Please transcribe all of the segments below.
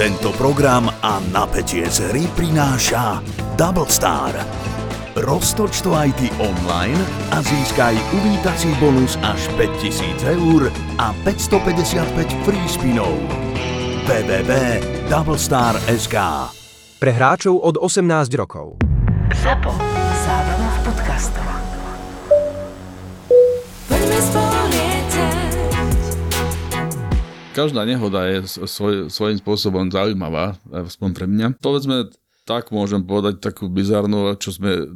Tento program a napätie z hry prináša Double Star. Roztoč to aj ty online a získaj uvítací bonus až 5000 eur a 555 free spinov. www.doublestar.sk Pre hráčov od 18 rokov. ZAPO. Zábrná v podcastov. Každá nehoda je svoj, svojím spôsobom zaujímavá, aspoň pre mňa. Povedzme, tak môžem povedať takú bizarnú, čo sme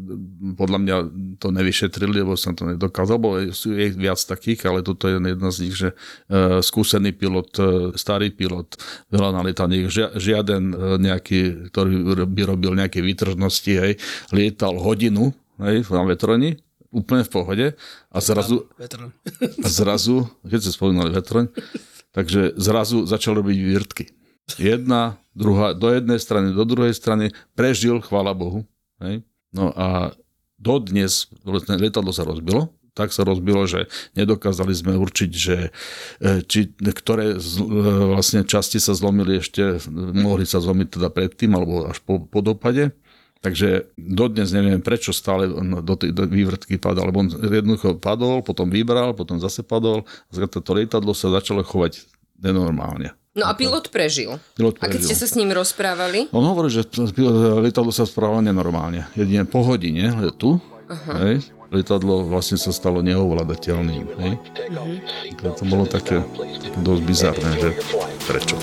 podľa mňa to nevyšetrili, lebo som to nedokázal, bo sú je viac takých, ale toto je jedna z nich, že uh, skúsený pilot, uh, starý pilot, veľa nalietaných, žia, žiaden uh, nejaký, ktorý by robil nejaké výtržnosti, hej, lietal hodinu hej, na vetroni, úplne v pohode a zrazu, a zrazu keď ste spomínali vetroň, takže zrazu začal robiť vývrtky. Jedna, druhá, do jednej strany, do druhej strany, prežil, chvála Bohu. Hej. No a dodnes, lietadlo sa rozbilo, tak sa rozbilo, že nedokázali sme určiť, že e, či, ktoré z, e, vlastne časti sa zlomili ešte, mohli sa zlomiť teda predtým, alebo až po, po dopade. Takže dodnes neviem, prečo stále do tej do vývrtky padal, lebo on jednoducho padol, potom vybral, potom zase padol a to lietadlo sa začalo chovať nenormálne. No a pilot prežil. Pilot A keď prežil. ste sa s ním rozprávali? On hovorí, že lietadlo sa správa nenormálne. Jedine po hodine letu, hej, lietadlo vlastne sa stalo neovladateľným. Hej. To, to bolo také, také dosť bizarné, že prečo.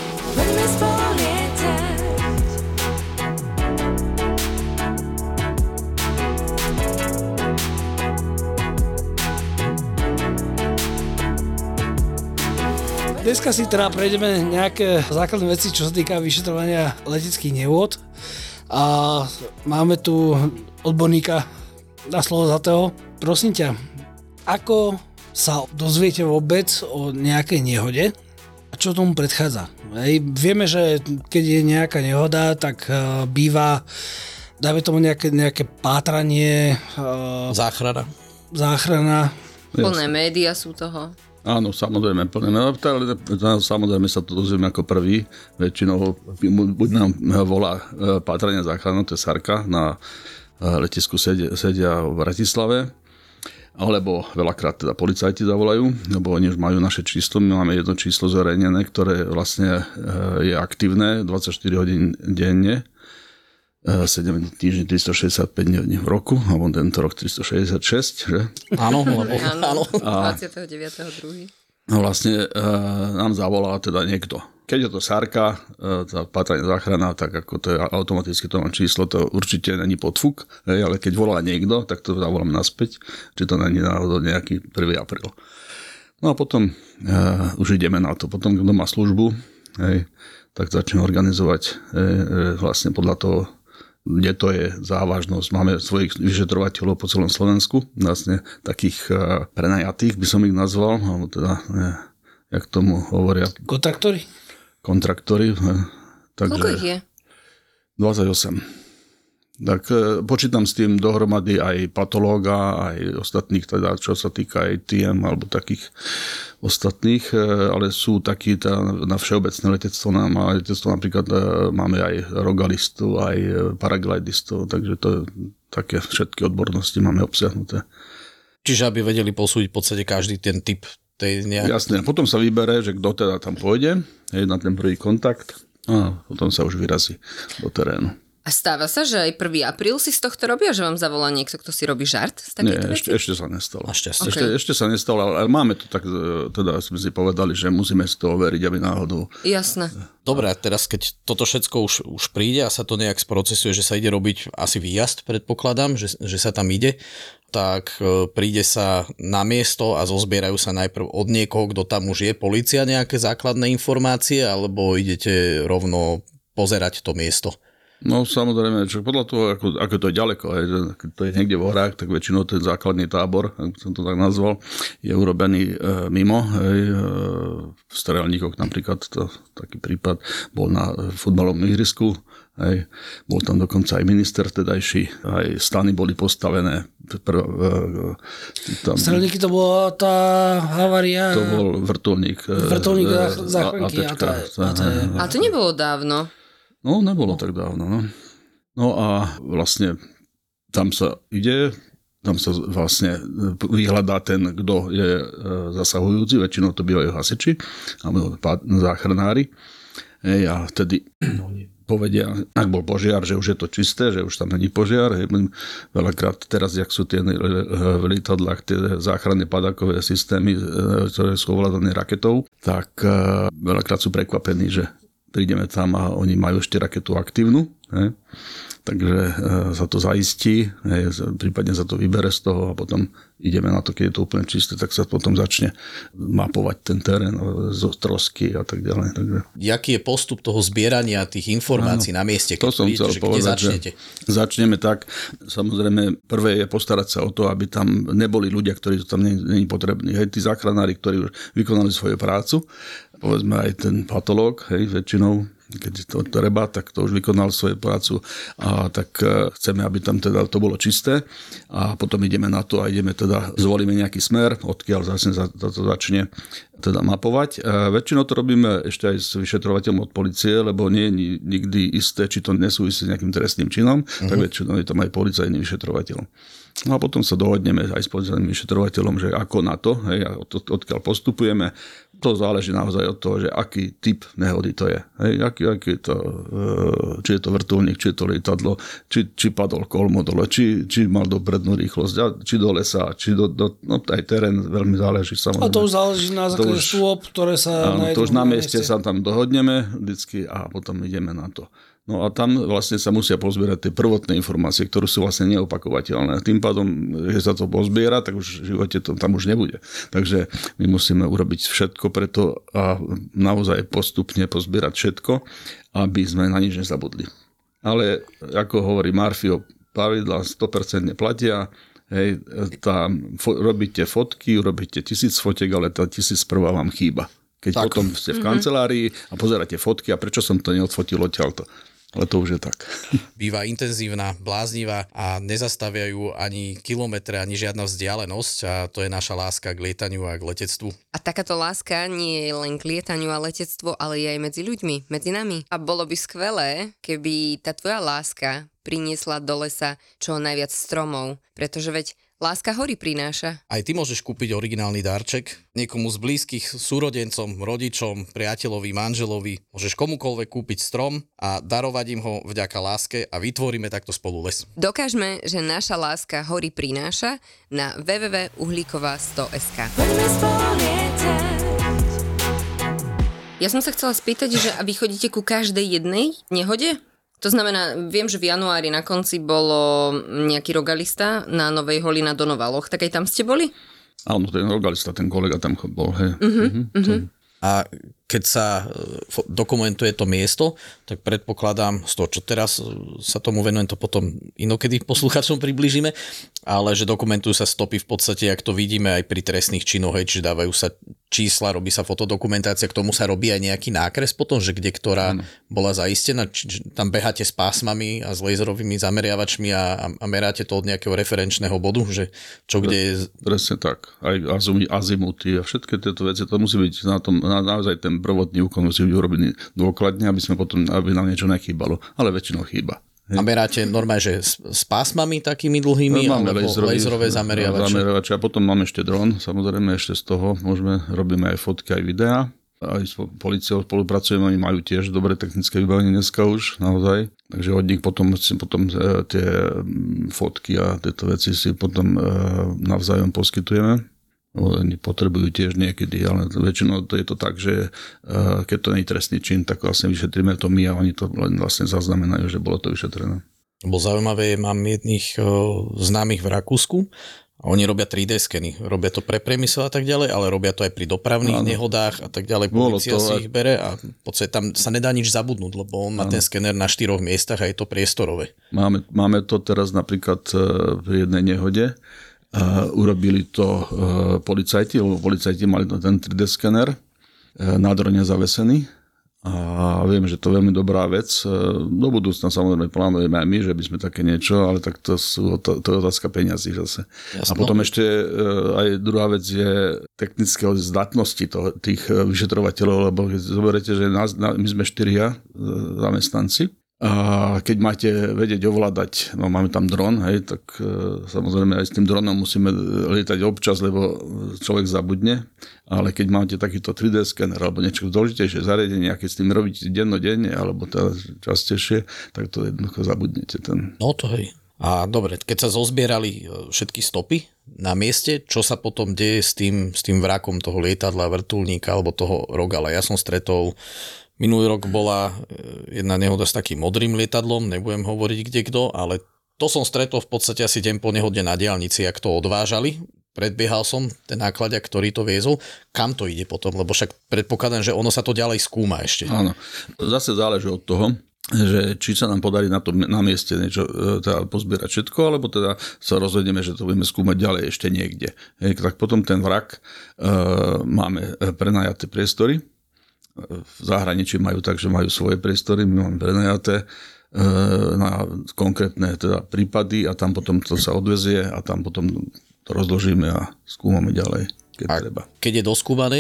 Dneska si teda prejdeme nejaké základné veci, čo sa týka vyšetrovania leteckých nehôd. A máme tu odborníka na slovo za toho. Prosím ťa, ako sa dozviete vôbec o nejakej nehode a čo tomu predchádza? Hej, vieme, že keď je nejaká nehoda, tak uh, býva dajme tomu nejaké, nejaké pátranie, uh, Záchrana. záchrana, Plné média sú toho. Áno, samozrejme, plné ale samozrejme sa to dozvieme ako prvý. Väčšinou buď nám volá e, pátrania záchranu, to je Sarka, na e, letisku sedia, sedia v Bratislave, alebo veľakrát teda policajti zavolajú, lebo oni už majú naše číslo, my máme jedno číslo zverejnené, ktoré vlastne e, je aktívne 24 hodín denne, 7 týždní 365 dní v roku, alebo tento rok 366, že? Áno, lebo Áno, áno. 29.2. No vlastne e, nám zavolá teda niekto. Keď je to Sarka, e, tá pátranie záchrana, tak ako to je automaticky to mám číslo, to určite není podfuk, hej, ale keď volá niekto, tak to zavolám naspäť, či to není náhodou nejaký 1. apríl. No a potom e, už ideme na to. Potom, kto má službu, hej, tak začne organizovať e, e, vlastne podľa toho, kde to je závažnosť. Máme svojich vyšetrovateľov po celom Slovensku, vlastne takých e, prenajatých by som ich nazval, alebo teda, e, jak tomu hovoria, kontraktory. kontraktory. e, Koľko ich Takže je? 28. Tak e, počítam s tým dohromady aj patológa, aj ostatných, teda, čo sa týka aj TM alebo takých ostatných, e, ale sú takí tá, na všeobecné letectvo, na, na letectvo napríklad e, máme aj rogalistu, aj e, paraglidistov, takže to také všetky odbornosti máme obsiahnuté. Čiže aby vedeli posúdiť v podstate každý ten typ tej nejak... Jasné, potom sa vybere, že kto teda tam pôjde, hej, na ten prvý kontakt a potom sa už vyrazí do terénu. A stáva sa, že aj 1. apríl si z tohto robia, že vám zavolá niekto, kto si robí žart z Nie, ešte, ešte sa nestalo. Našťastie. Ešte, ešte sa nestalo, ale máme to tak, e, teda sme si povedali, že musíme si to overiť, aby náhodou... Jasné. Dobre, a teraz keď toto všetko už, už príde a sa to nejak sprocesuje, že sa ide robiť asi výjazd, predpokladám, že, že sa tam ide, tak e, príde sa na miesto a zozbierajú sa najprv od niekoho, kto tam už je, policia nejaké základné informácie, alebo idete rovno pozerať to miesto. No samozrejme, čo podľa toho, ako, ako to je ďaleko, aj, keď to je niekde v horách, tak väčšinou ten základný tábor, ak som to tak nazval, je urobený e, mimo. Hej, e, v Strelníkoch napríklad, to, taký prípad, bol na futbalovom ihrisku, hej, bol tam dokonca aj minister vtedajší, aj stany boli postavené. Pr, e, tam, Strelníky to bola tá havária. to bol vrtulník. e, Vrtuľník e, za- záchranky, a a je- A to nebolo dávno. No, nebolo tak dávno. No, no a vlastne tam sa ide, tam sa vlastne vyhľadá ten, kto je e, zasahujúci, väčšinou to bývajú hasiči alebo záchranári. Hej, a vtedy oni povedia, ak bol požiar, že už je to čisté, že už tam není požiar. Hej, veľakrát teraz, jak sú tie e, v lietadlách tie záchranné padákové systémy, e, ktoré sú ovládané raketou, tak veľakrát sú prekvapení, že prídeme tam a oni majú ešte raketu aktívnu. Hej. Takže e, sa to zaistí, z- prípadne sa to vybere z toho a potom ideme na to, keď je to úplne čisté, tak sa potom začne mapovať ten terén e, zo trosky a tak ďalej. Takže Jaký je postup toho zbierania tých informácií na mieste? to keď som prídete, chcel že povedať, začnete? že začneme tak, samozrejme, prvé je postarať sa o to, aby tam neboli ľudia, ktorí to tam není potrební. Hej, tí záchranári, ktorí už vykonali svoju prácu, povedzme aj ten patológ, hej, väčšinou, keď to treba, tak to už vykonal svoju prácu a tak e, chceme, aby tam teda to bolo čisté a potom ideme na to a ideme teda, zvolíme nejaký smer, odkiaľ zase sa to začne teda mapovať. E, Väčšinou to robíme ešte aj s vyšetrovateľom od policie, lebo nie je ni- nikdy isté, či to nesúvisí s nejakým trestným činom, uh-huh. tak väčšinou je tam aj policajný vyšetrovateľ. No a potom sa dohodneme aj s policajným vyšetrovateľom, že ako na to, hej, a od, odkiaľ postupujeme. To záleží naozaj od toho, že aký typ nehody to je. Hej, aký, aký to, e, či je to vrtulník, či je to lietadlo, či, či padol kolmo dole, či, či mal dobrednú rýchlosť, a či do lesa, či do, do no aj terén veľmi záleží samozrejme. A to už záleží na základe stôp, ktoré sa Áno, to už na mieste sa tam dohodneme vždycky a potom ideme na to. No a tam vlastne sa musia pozbierať tie prvotné informácie, ktoré sú vlastne neopakovateľné. Tým pádom, že sa to pozbiera, tak už v živote to tam už nebude. Takže my musíme urobiť všetko preto a naozaj postupne pozbierať všetko, aby sme na nič nezabudli. Ale ako hovorí Marfio, pravidla 100% platia, Hej, tam fo- robíte fotky, robíte tisíc fotiek, ale tá tisíc prvá vám chýba. Keď tak. potom ste v kancelárii a pozeráte fotky a prečo som to neodfotil odtiaľto. Ale to už je tak. Býva intenzívna, bláznivá a nezastaviajú ani kilometre, ani žiadna vzdialenosť a to je naša láska k lietaniu a k letectvu. A takáto láska nie je len k lietaniu a letectvu, ale je aj medzi ľuďmi, medzi nami. A bolo by skvelé, keby tá tvoja láska priniesla do lesa čo najviac stromov, pretože veď láska hory prináša. Aj ty môžeš kúpiť originálny darček niekomu z blízkych súrodencom, rodičom, priateľovi, manželovi. Môžeš komukoľvek kúpiť strom a darovať im ho vďaka láske a vytvoríme takto spolu les. Dokážme, že naša láska hory prináša na www.uhlíková100.sk. Poďme spolu lietať. Ja som sa chcela spýtať, že a vy chodíte ku každej jednej nehode? To znamená, viem, že v januári na konci bolo nejaký rogalista na Novej holi na Donovaloch, tak aj tam ste boli? Áno, ten rogalista, ten kolega tam bol. Hej. A keď sa e, dokumentuje to miesto, tak predpokladám z toho, čo teraz e, sa tomu venujem, to potom inokedy poslucháčom približíme, ale že dokumentujú sa stopy v podstate, ak to vidíme aj pri trestných činoch, hej, čiže dávajú sa čísla, robí sa fotodokumentácia, k tomu sa robí aj nejaký nákres potom, že kde ktorá bola zaistená, čiže tam beháte s pásmami a s laserovými zameriavačmi a, a, a meráte to od nejakého referenčného bodu, že čo kde je Presne tak. Aj azimuty a všetky tieto veci, to musí byť na tom, na, naozaj ten prvotný úkon musí byť urobený dôkladne, aby sme potom, aby nám niečo nechýbalo. Ale väčšinou chýba. A meráte normálne, že s, s pásmami takými dlhými, No, máme alebo laserový- laserové zameriavače? zameriavače. A potom máme ešte dron, samozrejme ešte z toho môžeme, robíme aj fotky, aj videá. Aj s po- policiou spolupracujeme, oni majú tiež dobré technické vybavenie dneska už, naozaj. Takže od nich potom, potom e, tie fotky a tieto veci si potom e, navzájom poskytujeme. No, Oni potrebujú tiež niekedy, ale väčšinou to je to tak, že e, keď to nie je trestný čin, tak vlastne vyšetríme to my a oni to vlastne zaznamenajú, že bolo to vyšetrené. Bolo zaujímavé, mám jedných o, známych v Rakúsku A oni robia 3D skeny. Robia to pre priemysel a tak ďalej, ale robia to aj pri dopravných Áno. nehodách a tak ďalej. Polícia si ich bere a v podstate tam sa nedá nič zabudnúť, lebo on má ten skener na štyroch miestach a je to priestorové. Máme, máme to teraz napríklad e, v jednej nehode. Uh, urobili to uh, policajti, lebo policajti mali ten 3D skener uh, nádorne zavesený. A viem, že to je veľmi dobrá vec. Do budúcna samozrejme plánujeme aj my, že by sme také niečo, ale tak to, sú, to, to je otázka peňazí zase. A Jasno. potom ešte aj druhá vec je technické zdatnosti toho, tých vyšetrovateľov, lebo keď zoberete, že nás, my sme štyria zamestnanci, a keď máte vedieť ovládať, no máme tam dron, hej, tak e, samozrejme aj s tým dronom musíme lietať občas, lebo človek zabudne, ale keď máte takýto 3D skener alebo niečo dôležitejšie zariadenie, a s tým robíte dennodenne alebo teda častejšie, tak to jednoducho zabudnete. Ten. No to hej. A dobre, keď sa zozbierali e, všetky stopy na mieste, čo sa potom deje s tým, s tým vrakom toho lietadla, vrtulníka alebo toho rogala? Ja som stretol Minulý rok bola e, jedna nehoda s takým modrým lietadlom, nebudem hovoriť kde kto, ale to som stretol v podstate asi deň po nehode na diálnici, ak to odvážali. Predbiehal som ten nákladia, ktorý to viezol. Kam to ide potom? Lebo však predpokladám, že ono sa to ďalej skúma ešte. Áno. Zase záleží od toho, že či sa nám podarí na, to, na mieste niečo e, teda pozbierať všetko, alebo teda sa rozhodneme, že to budeme skúmať ďalej ešte niekde. Tak potom ten vrak e, máme prenajaté priestory, v zahraničí majú tak, že majú svoje priestory, my máme prenajaté e, na konkrétne teda prípady a tam potom to sa odvezie a tam potom to rozložíme a skúmame ďalej, keď A treba. keď je doskúmané,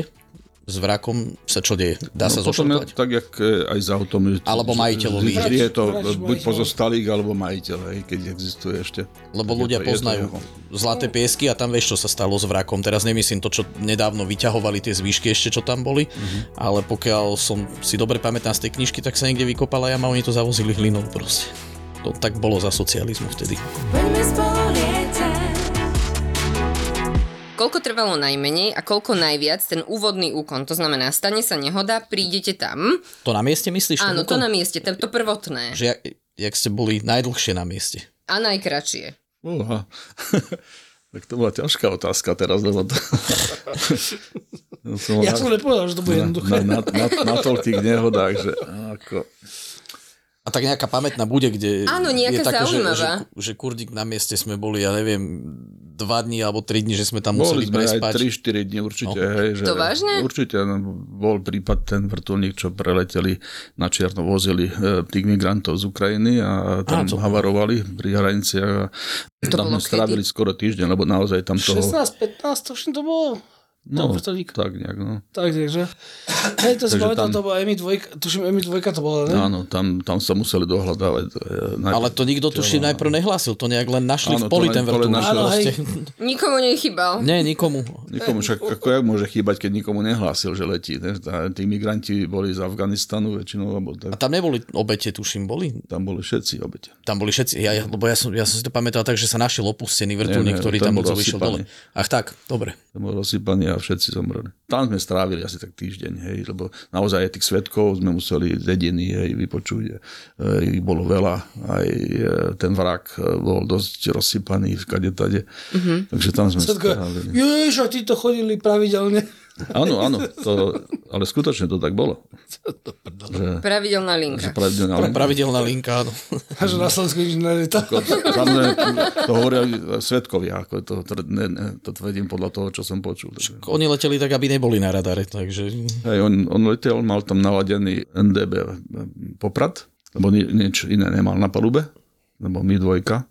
s vrakom sa čo deje? Dá sa No, je zošrotovať? tak, jak e, aj s autom. Alebo majiteľovi. Vždy je to Vrač- buď majiteľ. pozostalík, alebo majiteľ, hej, keď existuje ešte. Lebo ľudia to- to poznajú jeho. zlaté piesky a tam vieš, čo sa stalo s vrakom. Teraz nemyslím to, čo nedávno vyťahovali tie zvyšky ešte, čo tam boli, Mhm. ale pokiaľ som si dobre pamätám z tej knižky, tak sa niekde vykopala jama a oni to zavozili hlinou proste. To tak bolo za socializmu vtedy. Lietať. Koľko trvalo najmenej a koľko najviac ten úvodný úkon? To znamená, stane sa nehoda, prídete tam. To na mieste myslíš? Áno, to na mieste, to, to prvotné. Že jak, jak ste boli najdlhšie na mieste. A najkračšie. Uha. tak to bola ťažká otázka teraz, lebo to... Ja som, Ja som nepovedal, že to bude na, jednoduché. na, na, na, na toľkých nehodách, že ako... A tak nejaká pamätná bude, kde Áno, nejaká je také, že, že, zaujímavá. že kurník na mieste sme boli, ja neviem, dva dní alebo tri dní, že sme tam Boli museli sme prespať. 3-4 dní určite. No. Hej, že, To vážne? Určite. no, Bol prípad ten vrtulník, čo preleteli na Čierno, vozili e, tých migrantov z Ukrajiny a tam to- havarovali pri hraniciach a To tam sme strávili skoro týždeň, lebo naozaj tam toho... 16, 15, to to bolo. No, vrtulník. tak nejak, no. Tak, takže. Hej, to si Takže pamätám, tam- to bola Emi 2, tuším Emi 2 to bola, ne? Áno, tam, tam sa museli dohľadávať. najprv- Ale to nikto tuším najprv nehlásil, to nejak len našli Áno, v poli ten vrtulník. našli. Áno, hej. Nikomu nechybal. Nie, nikomu. Nikomu však, ako jak môže chýbať, keď nikomu nehlásil, že letí. Ne? Tí migranti boli z Afganistanu väčšinou, lebo A tak, tam neboli obete, tuším, boli? tam boli všetci obete. Tam boli všetci, ja, ja- lebo ja som, ja som si to pamätal tak, že sa našiel opustený vrtulník, ktorý tam bol moc vyšiel dole. Ach tak, dobre. Tam bol rozsypaný a všetci zomreli. Tam sme strávili asi tak týždeň, hej, lebo naozaj aj tých svetkov sme museli dediny hej, vypočuť. E, ich bolo veľa, aj e, ten vrak e, bol dosť rozsypaný v kade tade. Mm-hmm. Takže tam sme Všetko, strávili. jež, a títo chodili pravidelne. Áno, áno, to, ale skutočne to tak bolo. Že, Pravidelná linka. že pravidelne, ale, Pravidelná linka, áno. A že na Slovensku nič. Samozrejme, to hovoria svetkovia, ako to, to, ne, ne, to tvrdím podľa toho, čo som počul. Takže. Oni leteli tak, aby neboli na radare, takže... Hej, on, on letel, mal tam naladený NDB Poprad, lebo ni, nič iné nemal na palube, lebo my dvojka.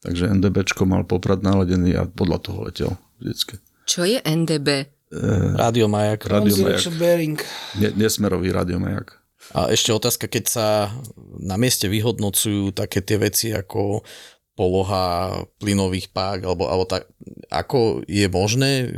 Takže NDBčko mal Poprad naladený a podľa toho letel vždycky. Čo je NDB? Rádio Majak. Radio Direction bearing. Ne, nesmerový radiomajak. A ešte otázka, keď sa na mieste vyhodnocujú také tie veci ako poloha plynových pák, alebo, alebo tak, ako je možné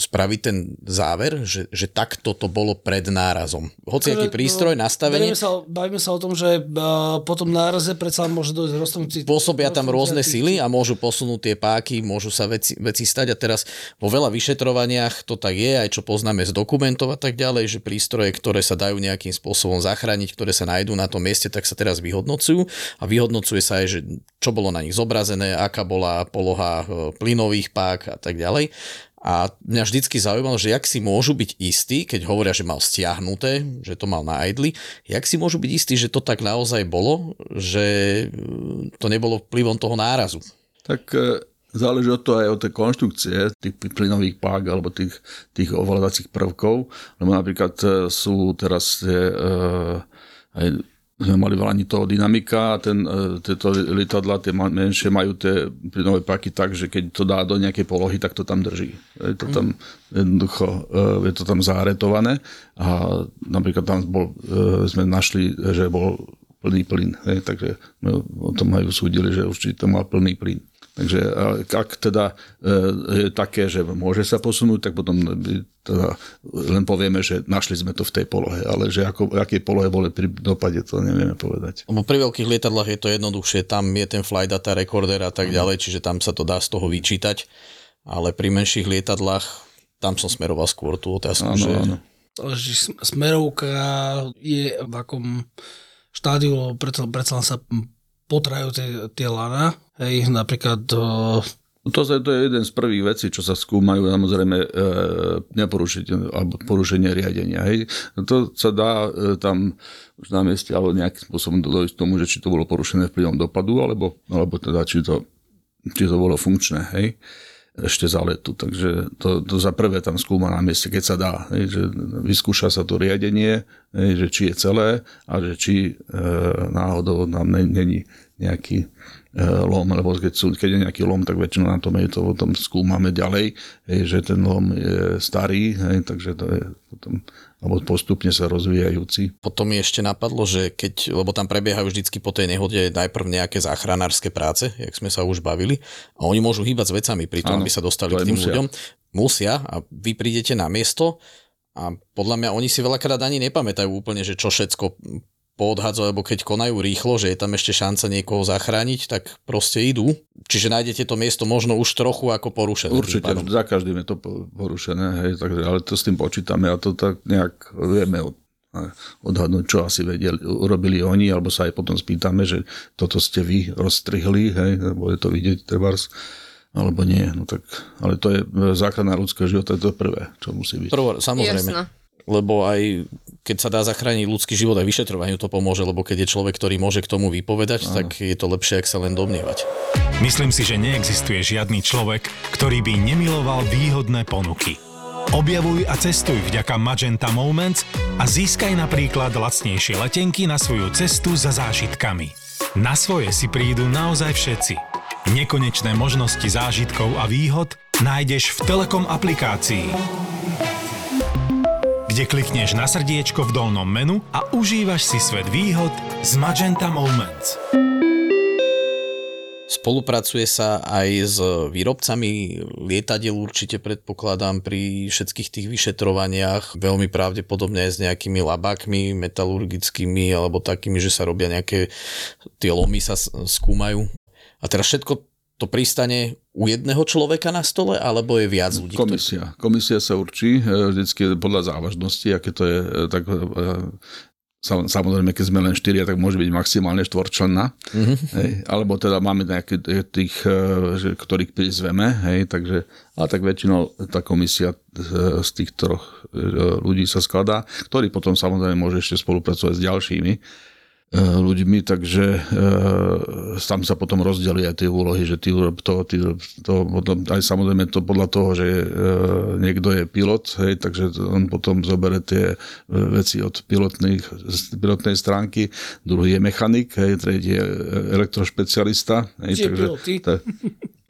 spraviť ten záver, že, že takto to bolo pred nárazom. Hoci aký prístroj, no, nastavenie, Bavíme sa, o- bavíme sa o tom, že uh, po tom náraze predsa môže dojsť roztomci. pôsobia tam rôzne sily a môžu posunúť tie páky, môžu sa veci, veci stať a teraz vo veľa vyšetrovaniach to tak je, aj čo poznáme z dokumentov a tak ďalej, že prístroje, ktoré sa dajú nejakým spôsobom zachrániť, ktoré sa nájdú na tom mieste, tak sa teraz vyhodnocujú a vyhodnocuje sa aj, že čo bolo bolo na nich zobrazené, aká bola poloha e, plynových pák a tak ďalej. A mňa vždycky zaujímalo, že jak si môžu byť istí, keď hovoria, že mal stiahnuté, že to mal na idli, jak si môžu byť istí, že to tak naozaj bolo, že e, to nebolo vplyvom toho nárazu. Tak e, záleží od toho aj od tej konštrukcie tých plynových pák alebo tých, tých ovládacích prvkov, lebo napríklad e, sú teraz tie, aj sme mali v Lani toho dynamika a ten, e, tieto lietadla, tie menšie majú tie plynové paky tak, že keď to dá do nejakej polohy, tak to tam drží. Je to tam jednoducho, e, je to tam zaretované a napríklad tam bol, e, sme našli, že bol plný plyn, takže o tom aj usúdili, že určite to mal plný plyn. Takže ak teda e, je také, že môže sa posunúť, tak potom teda len povieme, že našli sme to v tej polohe, ale že ako, aké polohe boli pri dopade, to nevieme povedať. Lebo pri veľkých lietadlách je to jednoduchšie, tam je ten flight data recorder a tak ďalej, čiže tam sa to dá z toho vyčítať, ale pri menších lietadlách tam som smeroval skôr tú otázku, áno, že... Áno. Smerovka je v akom štádiu, preto, predsa sa potrajú tie, tie lana, hej, napríklad to, to je jeden z prvých vecí, čo sa skúmajú, samozrejme e, neporušenie alebo porušenie riadenia. Hej. To sa dá e, tam už na mieste alebo nejakým spôsobom dojsť tomu, že či to bolo porušené vplyvom dopadu, alebo, alebo teda či to, či to bolo funkčné. Hej ešte za letu. Takže to, to za prvé tam skúma na mieste, keď sa dá. Hej, že vyskúša sa to riadenie, hej, že či je celé a že či e, náhodou nám není nejaký e, lom, lebo keď, sú, keď je nejaký lom, tak väčšinou na tom je to, potom skúmame ďalej, hej, že ten lom je starý, hej, takže to je potom alebo postupne sa rozvíjajúci. Potom mi ešte napadlo, že keď, lebo tam prebiehajú vždycky po tej nehode najprv nejaké záchranárske práce, jak sme sa už bavili, a oni môžu hýbať s vecami pri tom, ano, aby sa dostali k tým musia. ľuďom. Musia a vy prídete na miesto a podľa mňa oni si veľakrát ani nepamätajú úplne, že čo všetko poodhadzujú, alebo keď konajú rýchlo, že je tam ešte šanca niekoho zachrániť, tak proste idú. Čiže nájdete to miesto možno už trochu ako porušené. Určite, za každým je to porušené, hej, takže, ale to s tým počítame a to tak nejak vieme od, odhadnúť, čo asi vedeli, urobili oni, alebo sa aj potom spýtame, že toto ste vy rozstrihli, hej, lebo je to vidieť trebárs, alebo nie. No tak, ale to je záchrana ľudského života, to je to prvé, čo musí byť. Prvo, samozrejme. Jasno lebo aj keď sa dá zachrániť ľudský život aj vyšetrovaniu to pomôže, lebo keď je človek, ktorý môže k tomu vypovedať, Aha. tak je to lepšie, ak sa len domnievať. Myslím si, že neexistuje žiadny človek, ktorý by nemiloval výhodné ponuky. Objavuj a cestuj vďaka Magenta Moments a získaj napríklad lacnejšie letenky na svoju cestu za zážitkami. Na svoje si prídu naozaj všetci. Nekonečné možnosti zážitkov a výhod nájdeš v Telekom aplikácii kde klikneš na srdiečko v dolnom menu a užívaš si svet výhod z Magenta Moments. Spolupracuje sa aj s výrobcami lietadiel určite predpokladám pri všetkých tých vyšetrovaniach, veľmi pravdepodobne aj s nejakými labákmi metalurgickými alebo takými, že sa robia nejaké, tie lomy sa skúmajú. A teraz všetko to pristane u jedného človeka na stole, alebo je viac ľudí? Komisia. Komisia sa určí e, vždycky podľa závažnosti, aké to je, e, tak e, Samozrejme, keď sme len štyria, tak môže byť maximálne štvorčlenná. Mm-hmm. Hej, alebo teda máme nejakých tých, ktorých prizveme, hej, takže, ale tak väčšinou tá komisia z tých troch ľudí sa skladá, ktorý potom samozrejme môže ešte spolupracovať s ďalšími ľuďmi, takže e, tam sa potom rozdelí aj tie úlohy, že ty to, ty to, potom, aj samozrejme to podľa toho, že e, niekto je pilot, hej, takže on potom zobere tie veci od pilotných, pilotnej stránky, druhý je mechanik, hej, tretí je elektrošpecialista. Hej, takže, piloty? Tak,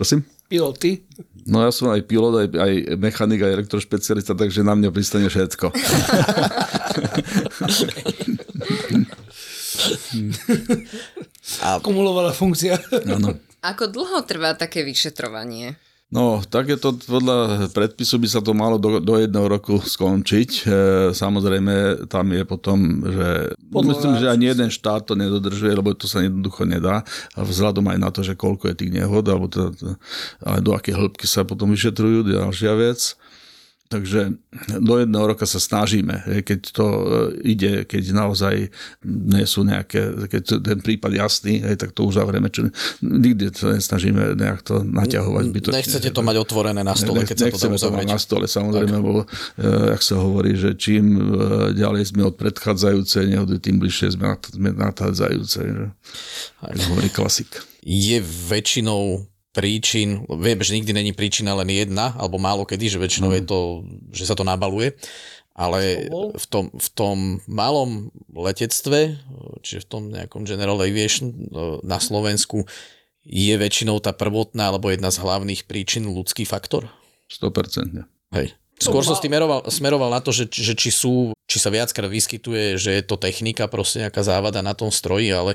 prosím? Piloty? No ja som aj pilot, aj, aj mechanik, aj elektrošpecialista, takže na mňa pristane všetko. A... Kumulovaná funkcia. Áno. Ako dlho trvá také vyšetrovanie? No, takéto podľa predpisu by sa to malo do, do jedného roku skončiť. E, samozrejme, tam je potom, že podľa myslím, že ani jeden štát to nedodržuje, lebo to sa jednoducho nedá. A vzhľadom aj na to, že koľko je tých nehod, alebo to, ale do aké hĺbky sa potom vyšetrujú, ďalšia vec. Takže do jedného roka sa snažíme, keď to e, ide, keď naozaj nie sú nejaké, keď ten prípad jasný, tak to uzavrieme. Čiže nikdy to nesnažíme nejak to naťahovať. Bytočne. Nechcete to mať otvorené na stole, keď sa to dá uzavrieť. na stole, samozrejme, lebo e, jak sa hovorí, že čím e, ďalej sme od predchádzajúcej nehody, tým bližšie sme, nad- sme nadchádzajúcej. Tak hovorí klasik. je väčšinou príčin, viem, že nikdy není príčina len jedna, alebo málo kedy, že väčšinou je to, že sa to nabaluje, ale v tom, v tom malom letectve, čiže v tom nejakom General Aviation e, na Slovensku, je väčšinou tá prvotná alebo jedna z hlavných príčin ľudský faktor? 100%. Hej. Skôr som smeroval, smeroval na to, že, že či sú, či sa viackrát vyskytuje, že je to technika, proste nejaká závada na tom stroji, ale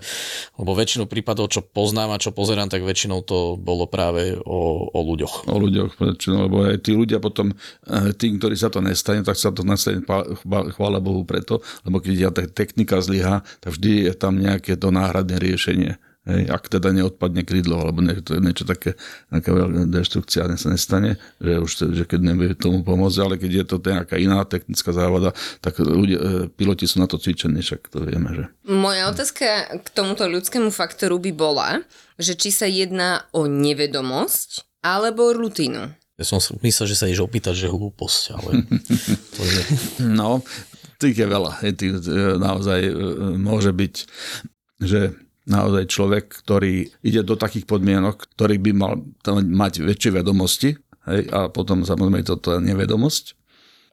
lebo väčšinu prípadov, čo poznám a čo pozerám, tak väčšinou to bolo práve o, o ľuďoch. o ľuďoch? No, lebo aj tí ľudia potom, eh, tým, ktorí sa to nestane, tak sa to nestane, chvála Bohu preto, lebo keď ja technika zlyha, tak vždy je tam nejaké to náhradné riešenie. Hej, ak teda neodpadne krídlo, alebo niečo, niečo také, nejaká veľká deštrukcia sa nestane, že už že keď nebude tomu pomôcť, ale keď je to nejaká iná technická závada, tak ľudia, eh, piloti sú na to cvičení, však to vieme, že. Moja otázka k tomuto ľudskému faktoru by bola, že či sa jedná o nevedomosť alebo rutinu. Ja som myslel, že sa ideš opýtať, že hlúposť, ale to je... No, tých je veľa. Tých, e, naozaj e, môže byť, že naozaj človek, ktorý ide do takých podmienok, ktorý by mal tam mať väčšie vedomosti, hej, a potom samozrejme je to tá nevedomosť,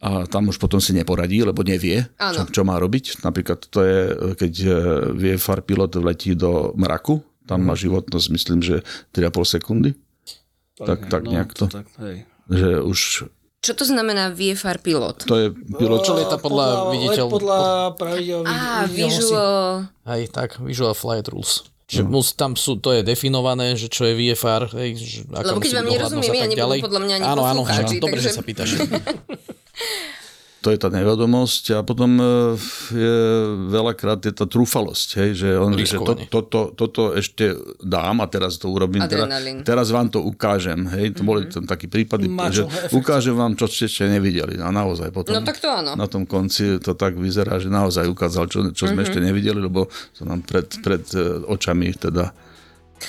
a tam už potom si neporadí, lebo nevie, čo, čo má robiť. Napríklad to je, keď e, VFR pilot letí do mraku, tam má životnosť, myslím, že 3,5 sekundy. Tak, tak nejak to. Tak, hej. Že už Čo to znamená VFR pilot? to je pilot, Čo lieta podľa viditeľ- Podľa pravidel Á, visual... Aj tak, Visual Flight Rules. Čiže mus, tam sú, to je definované, že čo je VFR, hej, že aká Lebo keď vám nerozumiem, ja ďalej. podľa mňa ani Áno, áno, poslucháči, dobre, takže- že sa pýtaš. to je tá nevedomosť a potom e, je veľakrát je tá trúfalosť, hej, že, on, že to, Riskovanie. toto, toto ešte dám a teraz to urobím, teda, teraz vám to ukážem, hej, to boli tam takí prípady, Macho že efekt. ukážem vám, čo ste ešte nevideli a naozaj potom No tak to áno. na tom konci to tak vyzerá, že naozaj ukázal, čo, čo sme ešte nevideli, lebo to nám pred, pred e, očami teda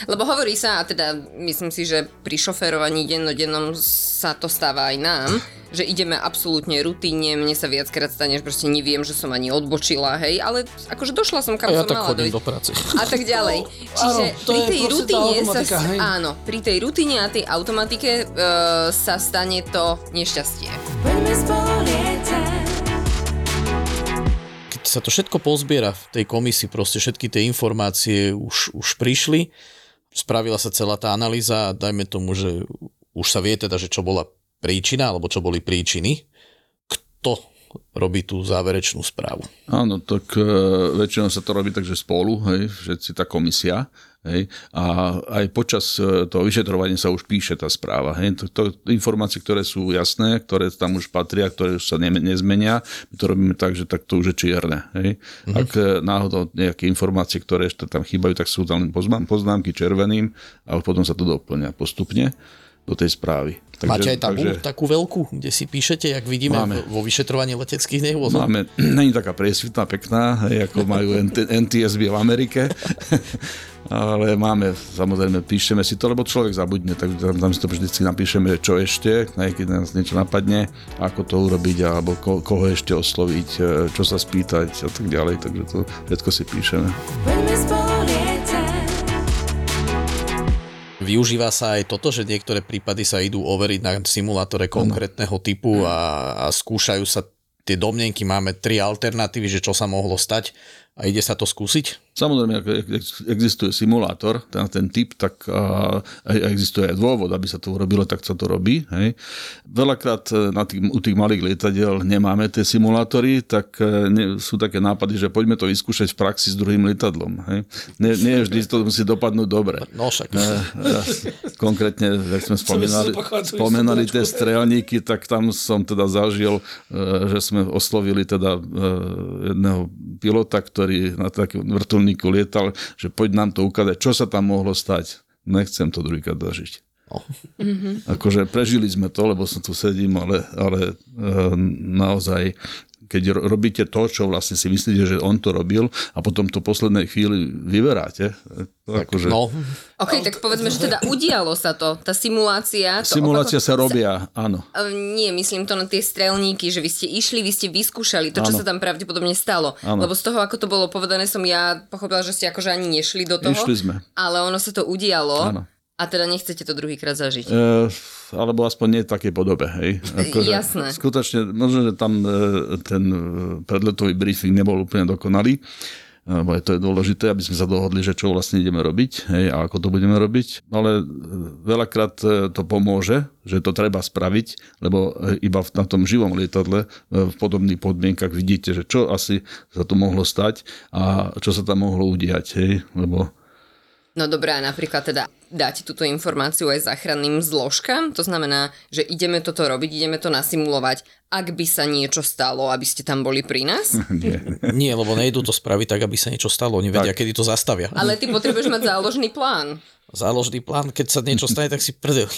Lebo hovorí sa, a teda myslím si, že pri šoferovaní dennodennom sa to stáva aj nám, že ideme absolútne rutíne, mne sa viackrát stane, že proste neviem, že som ani odbočila, hej, ale akože došla som kam A ja som tak mala chodím do práce. A tak ďalej. Čiže Áno, to pri je tej rutine sa, hej. áno, pri tej rutine a tej automatike e, sa stane to nešťastie. Keď sa to všetko pozbiera v tej komisii, proste všetky tie informácie už, už prišli, spravila sa celá tá analýza a dajme tomu, že už sa vie teda, že čo bola príčina, alebo čo boli príčiny. Kto robí tú záverečnú správu? Áno, tak e, väčšinou sa to robí takže spolu, hej, všetci tá komisia, hej, a aj počas e, toho vyšetrovania sa už píše tá správa, hej, to, to informácie, ktoré sú jasné, ktoré tam už patria, ktoré už sa ne, nezmenia, my to robíme tak, že tak to už je čierne, hej. Mm-hmm. Ak e, náhodou nejaké informácie, ktoré ešte tam chýbajú, tak sú tam poznám, poznámky červeným a potom sa to doplňa postupne do tej správy. Takže, Máte aj tabulu takú veľkú, kde si píšete, jak vidíme Máme. vo vyšetrovaní leteckých nehôd? Máme, není taká priesvitná, pekná, ako majú NT, NTSB v Amerike, ale máme, samozrejme, píšeme si to, lebo človek zabudne, tak tam, tam si to vždycky napíšeme, čo ešte, keď nás niečo napadne, ako to urobiť, alebo ko, koho ešte osloviť, e, čo sa spýtať a tak ďalej, takže to všetko si píšeme. Poďme Využíva sa aj toto, že niektoré prípady sa idú overiť na simulátore konkrétneho typu a, a skúšajú sa tie domnenky, máme tri alternatívy, že čo sa mohlo stať a ide sa to skúsiť? Samozrejme, ak ex- existuje simulátor, ten, ten typ, tak a, existuje aj dôvod, aby sa to urobilo, tak sa to robí. Hej. Veľakrát e, na tých, u tých malých lietadiel nemáme tie simulátory, tak e, ne, sú také nápady, že poďme to vyskúšať v praxi s druhým lietadlom. Hej. Nie, nie vždy to musí dopadnúť dobre. No však. E, konkrétne, jak sme spomenali istú tie strelníky, tak tam som teda zažil, že sme oslovili teda jedného pilota, ktorý na takým vrtulníku lietal, že poď nám to ukázať, čo sa tam mohlo stať. Nechcem to druhýkrát zažiť. Akože prežili sme to, lebo som tu sedím, ale, ale e, naozaj keď ro- robíte to, čo vlastne si myslíte, že on to robil a potom to poslednej chvíli vyberáte. Akože, No, OK, tak povedzme, že teda udialo sa to, tá simulácia. To simulácia opako- sa robia, áno. Uh, Nie, myslím to na tie strelníky, že vy ste išli, vy ste vyskúšali to, čo Áno. sa tam pravdepodobne stalo. Áno. Lebo z toho, ako to bolo povedané, som ja pochopila, že ste akože ani nešli do toho. Išli sme. Ale ono sa to udialo. Áno. A teda nechcete to druhýkrát zažiť. E, alebo aspoň nie v takej podobe. Hej. Jasné. Skutočne, možno, že tam e, ten e, predletový briefing nebol úplne dokonalý, lebo je to je dôležité, aby sme sa dohodli, že čo vlastne ideme robiť hej, a ako to budeme robiť. Ale e, veľakrát e, to pomôže, že to treba spraviť, lebo e, iba v- na tom živom lietadle e, v podobných podmienkach vidíte, že čo asi sa tu mohlo stať a čo sa tam mohlo udiať. Hej, lebo No dobré, a napríklad teda dáte túto informáciu aj záchranným zložkám? To znamená, že ideme toto robiť, ideme to nasimulovať, ak by sa niečo stalo, aby ste tam boli pri nás? nie. nie, lebo nejdu to spraviť tak, aby sa niečo stalo. Oni vedia, kedy to zastavia. Ale ty potrebuješ mať záložný plán. Záložný plán, keď sa niečo stane, tak si prdel.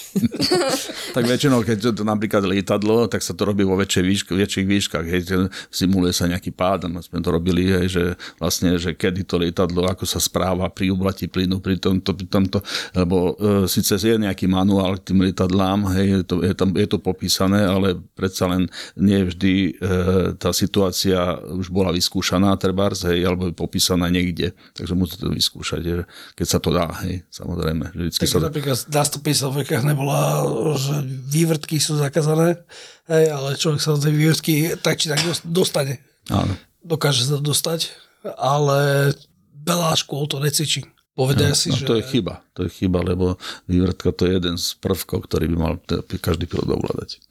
Tak väčšinou, keď to, napríklad lietadlo, tak sa to robí vo väčšej výške, väčších výškach. Hej, simuluje sa nejaký pád, my sme to robili, hej, že vlastne, že kedy to lietadlo, ako sa správa pri oblasti plynu, pri tomto, pri tomto lebo e, síce je nejaký manuál k tým lietadlám, hej, je to, je, tam, je to popísané, ale predsa len nie vždy e, tá situácia už bola vyskúšaná, trebárs, hej, alebo je popísaná niekde. Takže musíte to vyskúšať, že, keď sa to dá, hej, samozrejme. Že vždycky sa napríklad na 150 vekách nebola, že vývrtky sú zakázané, hej, ale človek sa do tej vývrtky tak či tak dos- dostane. Áno. Dokáže sa dostať, ale veľa škôl to necvičí. Povedia si, no, že... to je chyba. To je chyba, lebo vývrtka to je jeden z prvkov, ktorý by mal každý pilot ovládať.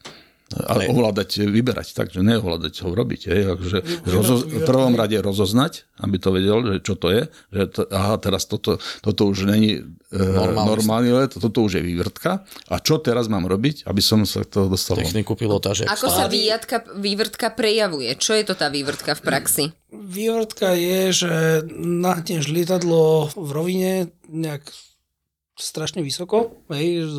Ale ovládať, vyberať tak, že neovládať ho robiť. Hej, akože rozo, v prvom rade rozoznať, aby to vedel, že čo to je. Že to, aha, teraz toto, toto už není e, Normálny normálny let, toto už je vývrtka. A čo teraz mám robiť, aby som sa toho dostal? Techniku pilotáže. Ako sa výjatka, vývrtka prejavuje? Čo je to tá vývrtka v praxi? Vývrtka je, že nahneš lietadlo v rovine nejak strašne vysoko, hej, z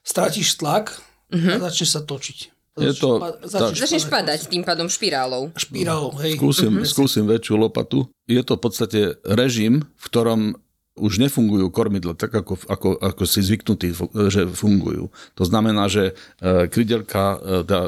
strátiš tlak a začneš sa točiť. Je to- Začneš, Začneš padať tým pádom špirálou. špirálou, hej. Skúsim, skúsim väčšiu lopatu. Je to v podstate režim, v ktorom už nefungujú kormidla tak, ako, ako, ako si zvyknutí, že fungujú. To znamená, že e, krydelka, e, tá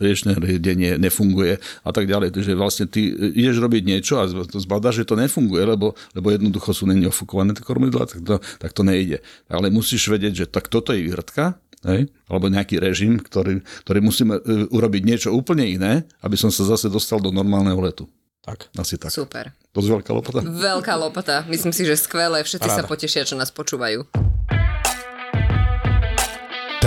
riečné riedenie nefunguje a tak ďalej. Takže vlastne ty ideš robiť niečo a zbadáš, že to nefunguje, lebo, lebo jednoducho sú není ofukované tie kormidla, tak to, tak to nejde. Ale musíš vedieť, že tak toto je vývrtka, Hej? alebo nejaký režim, ktorý, ktorý musíme e, urobiť niečo úplne iné, aby som sa zase dostal do normálneho letu. Tak. Asi tak. Super. Dosť veľká lopata. Veľká lopata. Myslím si, že skvelé. Všetci sa Paráda. potešia, čo nás počúvajú.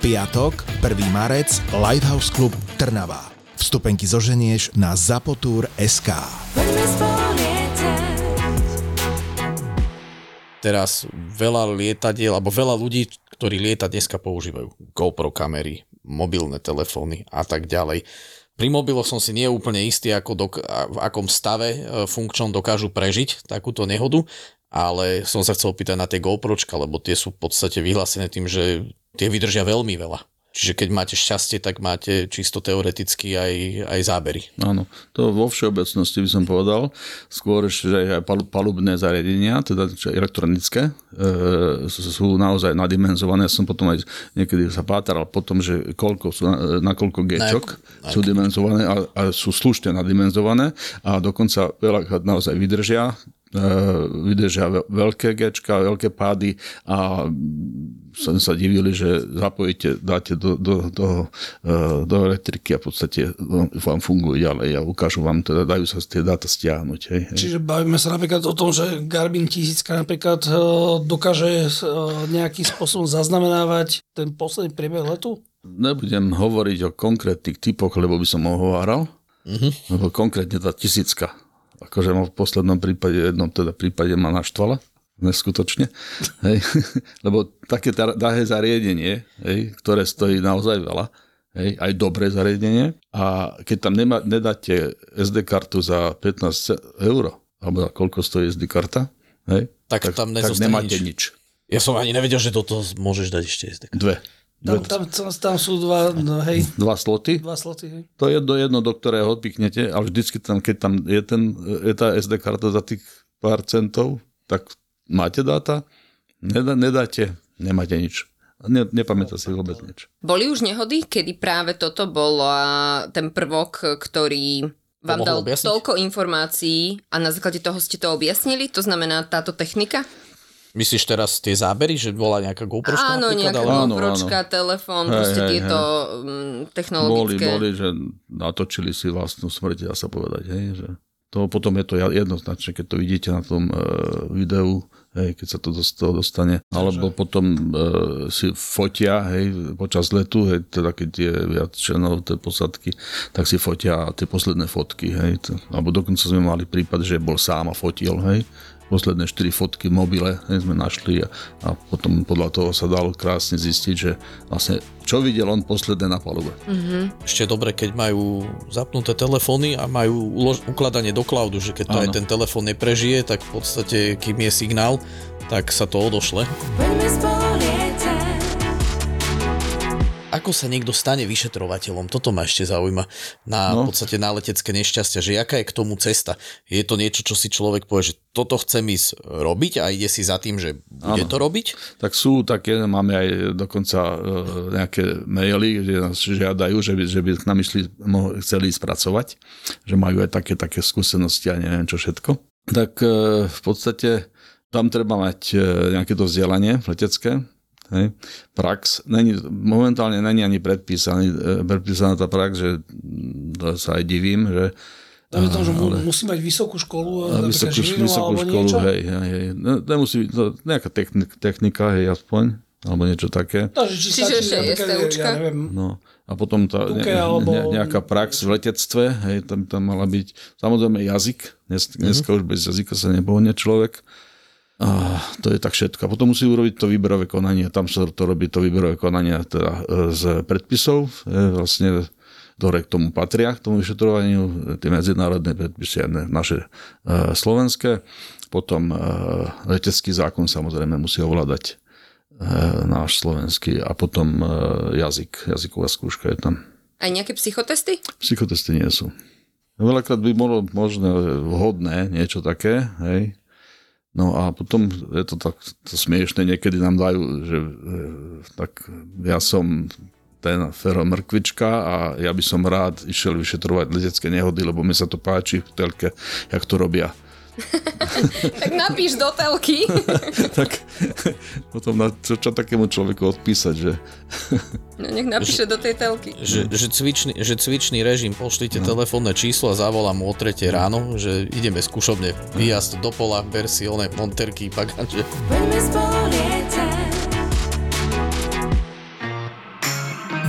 Piatok, 1. marec, Lighthouse Club Trnava. Vstupenky zoženieš na zapotur.sk. Teraz veľa lietadiel, alebo veľa ľudí, ktorí lieta dneska používajú GoPro kamery, mobilné telefóny a tak ďalej. Pri mobiloch som si nie úplne istý, ako dok- v akom stave e, funkčnom dokážu prežiť takúto nehodu, ale som sa chcel opýtať na tie GoPročka, lebo tie sú v podstate vyhlásené tým, že tie vydržia veľmi veľa. Čiže keď máte šťastie, tak máte čisto teoreticky aj, aj zábery. Áno, to vo všeobecnosti by som povedal. Skôr, že aj palu- palubné zariadenia, teda elektronické, e, sú naozaj nadimenzované. Ja som potom aj niekedy sa pátaral po tom, že koľko sú, na, koľko G-čok Na- sú dimenzované a, a sú slušne nadimenzované a dokonca veľa naozaj vydržia e, vydržia ve- veľké gečka, veľké pády a som sa divili, že zapojíte, dáte do, do, do, e, do elektriky a v podstate vám fungujú ďalej a ukážu vám, teda dajú sa tie dáta stiahnuť. Hej, hej. Čiže bavíme sa napríklad o tom, že Garmin tisícka napríklad eh, dokáže eh, nejakým spôsobom zaznamenávať ten posledný priebeh letu? Nebudem hovoriť o konkrétnych typoch, lebo by som ohováral, Mhm. lebo konkrétne tá tisícka, akože ma v poslednom prípade, jednom teda prípade ma naštvala, neskutočne, hej, lebo také drahé zariadenie, hej, ktoré stojí naozaj veľa, hej, aj dobré zariadenie a keď tam nema, nedáte SD kartu za 15 eur, alebo za koľko stojí SD karta, hej, Tak tam tak nezostane nemáte nič. nič. Ja som ani nevedel, že do toho môžeš dať ešte SD. Dve. Tam, Dve, tam, tam, tam sú dva, no, hej, dva sloty. dva sloty, hej. To je jedno, jedno, do ktorého odpiknete, ale vždycky tam, keď tam je, ten, je tá SD karta za tých pár centov, tak máte dáta, nedá, nedáte, nemáte nič. Ne, nepamätá si vôbec nič. Boli už nehody, kedy práve toto bol a, ten prvok, ktorý vám dal objasniť? toľko informácií a na základe toho ste to objasnili? To znamená táto technika? Myslíš teraz tie zábery, že bola nejaká GoPročka áno, nejaká ale- Áno, GoPročka, telefón, Hej, proste hej, tieto mm, Boli, technologické. boli, že natočili si vlastnú smrť, dá sa povedať. Hej, že to potom je to jednoznačne, keď to vidíte na tom e, videu, hej, keď sa to do toho dostane. Alebo potom e, si fotia hej, počas letu, hej, teda keď je viac členov tej posadky, tak si fotia tie posledné fotky. Hej, to, alebo dokonca sme mali prípad, že bol sám a fotil. Hej, posledné 4 fotky v mobile sme našli a, a potom podľa toho sa dalo krásne zistiť, že vlastne čo videl on posledné na palube. Ešte je dobre, keď majú zapnuté telefóny a majú ulož- ukladanie do cloudu, že keď to Áno. aj ten telefón neprežije, tak v podstate, kým je signál, tak sa to odošle. Poďme spolu Ako sa niekto stane vyšetrovateľom? Toto ma ešte zaujíma na No. podstate na letecké nešťastia, že aká je k tomu cesta? Je to niečo, čo si človek povie, že toto chcem ísť robiť a ide si za tým, že bude Áno. to robiť? Tak sú také, máme aj dokonca e, nejaké maily, kde nás žiadajú, že by, že by k nám išli, chceli spracovať, že majú aj také, také skúsenosti a neviem čo všetko. Tak e, v podstate tam treba mať e, nejaké to vzdelanie letecké, hej, prax. Není, momentálne není ani predpísaný, e, predpísaná tá prax, že mm, to sa aj divím, že Tam je to, že Ale- musí mať vysokú školu, a napríklad vysokú, Žilinu vysokú alebo školu, niečo. hej, hej, hej. No, nemusí byť to nejaká technika, technika, hej, aspoň, alebo niečo také. No, že či Čiže ešte napríklad, STUčka? Ja neviem, No a potom tá ne, ne, ne, nejaká prax v letectve, hej, tam, tam mala byť, samozrejme jazyk, dnes, dneska už bez jazyka sa nepohne človek. A to je tak všetko. A potom musí urobiť to výberové konanie. Tam sa to robí to výberové konanie teda e, z predpisov. E, Vlastne ktoré k tomu patria, k tomu vyšetrovaniu, tie medzinárodné predpisy, aj naše e, slovenské. Potom e, letecký zákon samozrejme musí ovládať e, náš slovenský a potom e, jazyk, jazyková skúška je tam. Aj nejaké psychotesty? Psychotesty nie sú. Veľakrát by bolo možno vhodné niečo také, hej. No a potom je to tak to smiešne, niekedy nám dajú, že e, tak ja som ten Fero Mrkvička a ja by som rád išiel vyšetrovať letecké nehody, lebo mi sa to páči v telke, jak to robia. Tak napíš do telky. tak potom na čo, čo takému človeku odpísať, že No nech napíše do tej telky. Že, že, cvičný, že cvičný režim, pošlite No. telefónne číslo a zavolám mu o 3 ráno, že ideme skúšobne výjazd do pola, ber si oné monterky, paganže. Poďme spolu